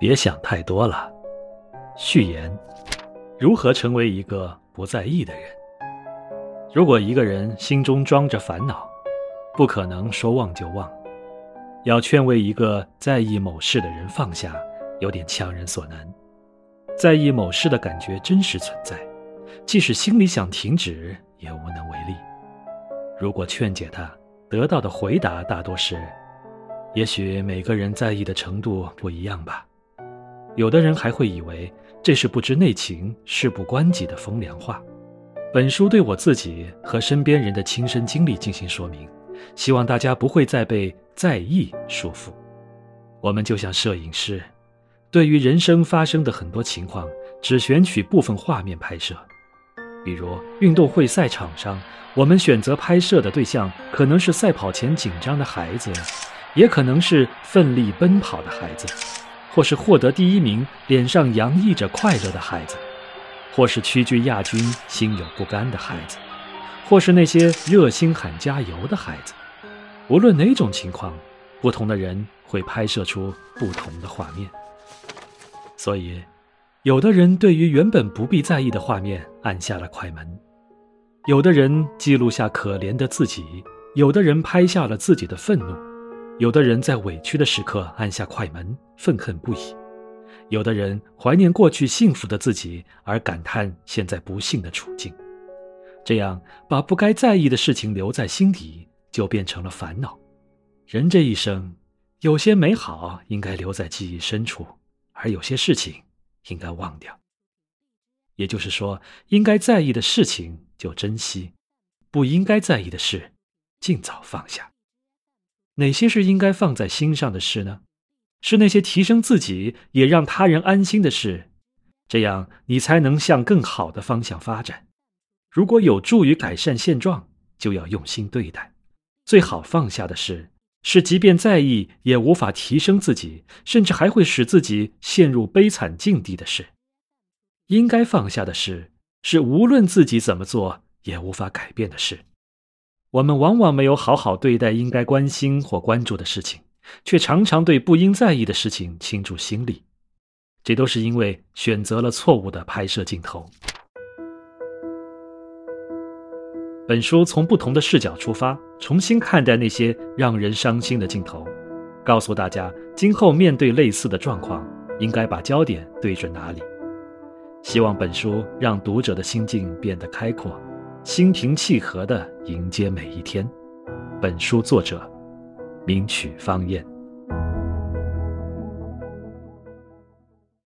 别想太多了。序言：如何成为一个不在意的人？如果一个人心中装着烦恼，不可能说忘就忘。要劝慰一个在意某事的人放下，有点强人所难。在意某事的感觉真实存在，即使心里想停止，也无能为力。如果劝解他，得到的回答大多是：“也许每个人在意的程度不一样吧。”有的人还会以为这是不知内情、事不关己的风凉话。本书对我自己和身边人的亲身经历进行说明，希望大家不会再被在意束缚。我们就像摄影师。对于人生发生的很多情况，只选取部分画面拍摄。比如运动会赛场上，我们选择拍摄的对象可能是赛跑前紧张的孩子，也可能是奋力奔跑的孩子，或是获得第一名脸上洋溢着快乐的孩子，或是屈居亚军心有不甘的孩子，或是那些热心喊加油的孩子。无论哪种情况，不同的人会拍摄出不同的画面。所以，有的人对于原本不必在意的画面按下了快门，有的人记录下可怜的自己，有的人拍下了自己的愤怒，有的人在委屈的时刻按下快门，愤恨不已，有的人怀念过去幸福的自己而感叹现在不幸的处境。这样，把不该在意的事情留在心底，就变成了烦恼。人这一生，有些美好应该留在记忆深处。而有些事情应该忘掉，也就是说，应该在意的事情就珍惜，不应该在意的事尽早放下。哪些是应该放在心上的事呢？是那些提升自己也让他人安心的事，这样你才能向更好的方向发展。如果有助于改善现状，就要用心对待。最好放下的事。是，即便在意，也无法提升自己，甚至还会使自己陷入悲惨境地的事。应该放下的事，是无论自己怎么做也无法改变的事。我们往往没有好好对待应该关心或关注的事情，却常常对不应在意的事情倾注心力，这都是因为选择了错误的拍摄镜头。本书从不同的视角出发，重新看待那些让人伤心的镜头，告诉大家今后面对类似的状况，应该把焦点对准哪里。希望本书让读者的心境变得开阔，心平气和地迎接每一天。本书作者：名曲方燕。